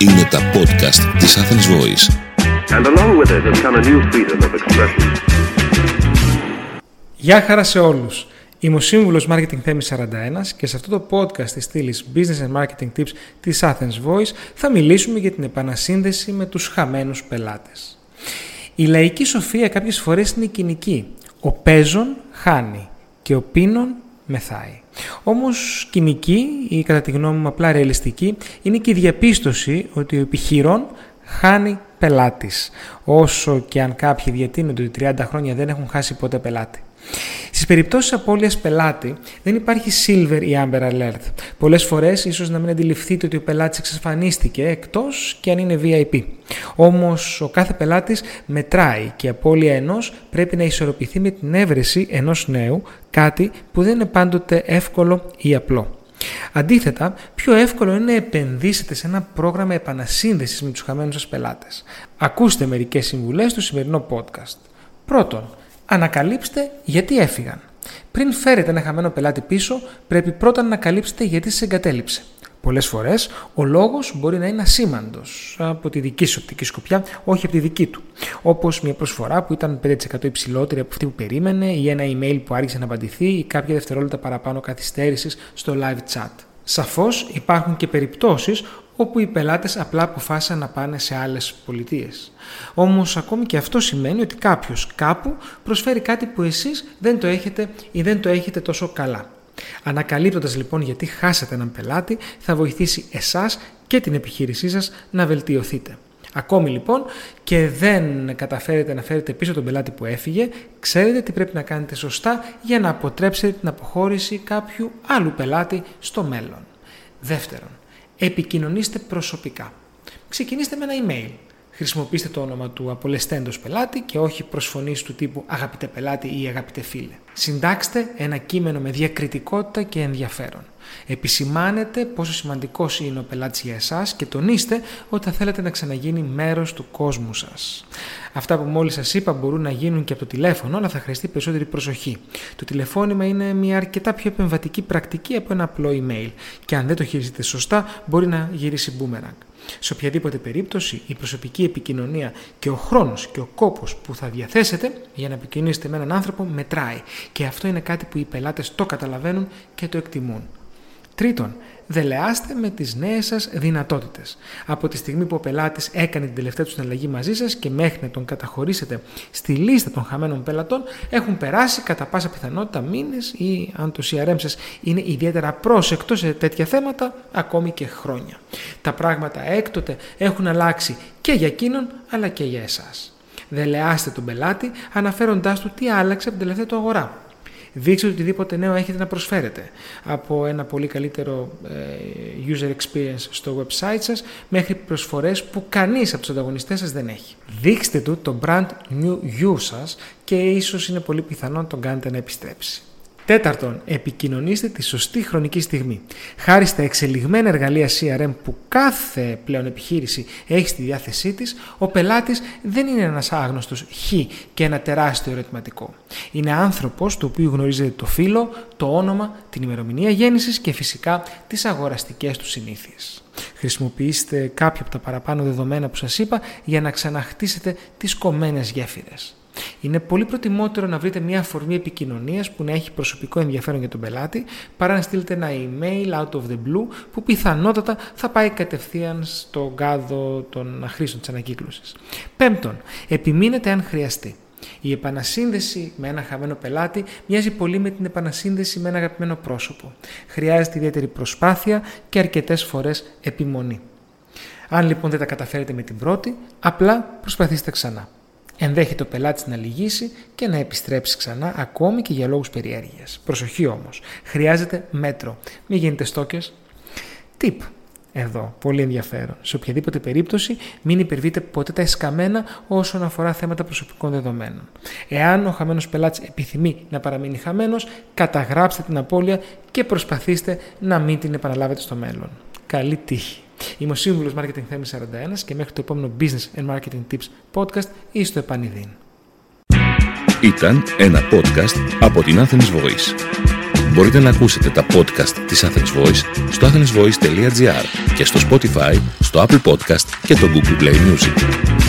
Είναι τα podcast της Athens Voice. And along with it has come a new freedom of expression. Γεια χαρά σε όλους. Είμαι ο Σύμβουλος Marketing Θέμης 41 και σε αυτό το podcast της στήλης Business and Marketing Tips της Athens Voice θα μιλήσουμε για την επανασύνδεση με τους χαμένους πελάτες. Η λαϊκή σοφία κάποιες φορές είναι κοινική. Ο παίζον χάνει και ο πίνον μεθάει. Όμως κοινική ή κατά τη γνώμη μου απλά ρεαλιστική είναι και η διαπίστωση ότι ο επιχειρών χάνει πελάτης. Όσο και αν κάποιοι διατείνονται ότι 30 χρόνια δεν έχουν χάσει ποτέ πελάτη. Στις περιπτώσεις απώλειας πελάτη δεν υπάρχει silver ή amber alert. Πολλές φορές ίσως να μην αντιληφθείτε ότι ο πελάτης εξασφανίστηκε εκτός και αν είναι VIP. Όμως ο κάθε πελάτης μετράει και η απώλεια ενός πρέπει να ισορροπηθεί με την έβρεση ενός νέου, κάτι που δεν είναι πάντοτε εύκολο ή απλό. Αντίθετα, πιο εύκολο είναι να επενδύσετε σε ένα πρόγραμμα επανασύνδεσης με τους χαμένους σας πελάτες. Ακούστε μερικές συμβουλές στο σημερινό podcast. Πρώτον, ανακαλύψτε γιατί έφυγαν. Πριν φέρετε ένα χαμένο πελάτη πίσω, πρέπει πρώτα να ανακαλύψετε γιατί σε εγκατέλειψε. Πολλές φορές ο λόγος μπορεί να είναι ασήμαντος από τη δική σου οπτική σκοπιά, όχι από τη δική του. Όπως μια προσφορά που ήταν 5% υψηλότερη από αυτή που περίμενε ή ένα email που άρχισε να απαντηθεί ή κάποια δευτερόλεπτα παραπάνω καθυστέρησης στο live chat. Σαφώς υπάρχουν και περιπτώσεις όπου οι πελάτες απλά αποφάσισαν να πάνε σε άλλες πολιτείες. Όμως ακόμη και αυτό σημαίνει ότι κάποιος κάπου προσφέρει κάτι που εσείς δεν το έχετε ή δεν το έχετε τόσο καλά. Ανακαλύπτοντας λοιπόν γιατί χάσατε έναν πελάτη θα βοηθήσει εσάς και την επιχείρησή σας να βελτιωθείτε. Ακόμη λοιπόν και δεν καταφέρετε να φέρετε πίσω τον πελάτη που έφυγε, ξέρετε τι πρέπει να κάνετε σωστά για να αποτρέψετε την αποχώρηση κάποιου άλλου πελάτη στο μέλλον. Δεύτερον, επικοινωνήστε προσωπικά. Ξεκινήστε με ένα email. Χρησιμοποιήστε το όνομα του απολεσθέντος πελάτη και όχι προσφωνής του τύπου αγαπητέ πελάτη ή αγαπητέ φίλε. Συντάξτε ένα κείμενο με διακριτικότητα και ενδιαφέρον. Επισημάνετε πόσο σημαντικός είναι ο πελάτης για εσάς και τονίστε ότι θα θέλετε να ξαναγίνει μέρος του κόσμου σας. Αυτά που μόλις σας είπα μπορούν να γίνουν και από το τηλέφωνο, αλλά θα χρειαστεί περισσότερη προσοχή. Το τηλεφώνημα είναι μια αρκετά πιο επεμβατική πρακτική από ένα απλό email και αν δεν το χειριστείτε σωστά μπορεί να γυρίσει boomerang. Σε οποιαδήποτε περίπτωση, η προσωπική επικοινωνία και ο χρόνος και ο κόπος που θα διαθέσετε για να επικοινωνήσετε με έναν άνθρωπο μετράει. Και αυτό είναι κάτι που οι πελάτες το καταλαβαίνουν και το εκτιμούν. Τρίτον, δελεάστε με τις νέες σας δυνατότητες. Από τη στιγμή που ο πελάτης έκανε την τελευταία του συναλλαγή μαζί σας και μέχρι να τον καταχωρήσετε στη λίστα των χαμένων πελατών, έχουν περάσει κατά πάσα πιθανότητα μήνες ή αν το CRM σας είναι ιδιαίτερα πρόσεκτο σε τέτοια θέματα, ακόμη και χρόνια. Τα πράγματα έκτοτε έχουν αλλάξει και για εκείνον αλλά και για εσάς. Δελεάστε τον πελάτη αναφέροντάς του τι άλλαξε από την τελευταία του αγορά. Δείξτε οτιδήποτε νέο έχετε να προσφέρετε. Από ένα πολύ καλύτερο ε, user experience στο website σας μέχρι προσφορές που κανείς από τους ανταγωνιστές σας δεν έχει. Δείξτε του το brand new you σας και ίσως είναι πολύ πιθανό να τον κάνετε να επιστρέψει. Τέταρτον, επικοινωνήστε τη σωστή χρονική στιγμή. Χάρη στα εξελιγμένα εργαλεία CRM που κάθε πλέον επιχείρηση έχει στη διάθεσή της, ο πελάτης δεν είναι ένας άγνωστος χ και ένα τεράστιο ερωτηματικό. Είναι άνθρωπος του οποίου γνωρίζετε το φύλλο, το όνομα, την ημερομηνία γέννησης και φυσικά τις αγοραστικές του συνήθειες. Χρησιμοποιήστε κάποια από τα παραπάνω δεδομένα που σας είπα για να ξαναχτίσετε τις κομμένες γέφυρες. Είναι πολύ προτιμότερο να βρείτε μια αφορμή επικοινωνίας που να έχει προσωπικό ενδιαφέρον για τον πελάτη παρά να στείλετε ένα email out of the blue που πιθανότατα θα πάει κατευθείαν στον κάδο των χρήσεων της ανακύκλωσης. Πέμπτον, επιμείνετε αν χρειαστεί. Η επανασύνδεση με ένα χαμένο πελάτη μοιάζει πολύ με την επανασύνδεση με ένα αγαπημένο πρόσωπο. Χρειάζεται ιδιαίτερη προσπάθεια και αρκετές φορές επιμονή. Αν λοιπόν δεν τα καταφέρετε με την πρώτη, απλά προσπαθήστε ξανά. Ενδέχεται ο πελάτης να λυγίσει και να επιστρέψει ξανά, ακόμη και για λόγους περιέργειας. Προσοχή όμως. Χρειάζεται μέτρο. Μην γίνετε στόκες. Tip. Εδώ, πολύ ενδιαφέρον. Σε οποιαδήποτε περίπτωση, μην υπερβείτε ποτέ τα εσκαμμένα όσον αφορά θέματα προσωπικών δεδομένων. Εάν ο χαμένος πελάτης επιθυμεί να παραμείνει χαμένος, καταγράψτε την απώλεια και προσπαθήστε να μην την επαναλάβετε στο μέλλον. Καλή τύχη! Είμαι ο σύμβουλος Marketing Θέμη 41 και μέχρι το επόμενο Business and Marketing Tips podcast ή στο επανειδήν. Ήταν ένα podcast από την Athens Voice. Μπορείτε να ακούσετε τα podcast της Athens Voice στο athensvoice.gr και στο Spotify, στο Apple Podcast και το Google Play Music.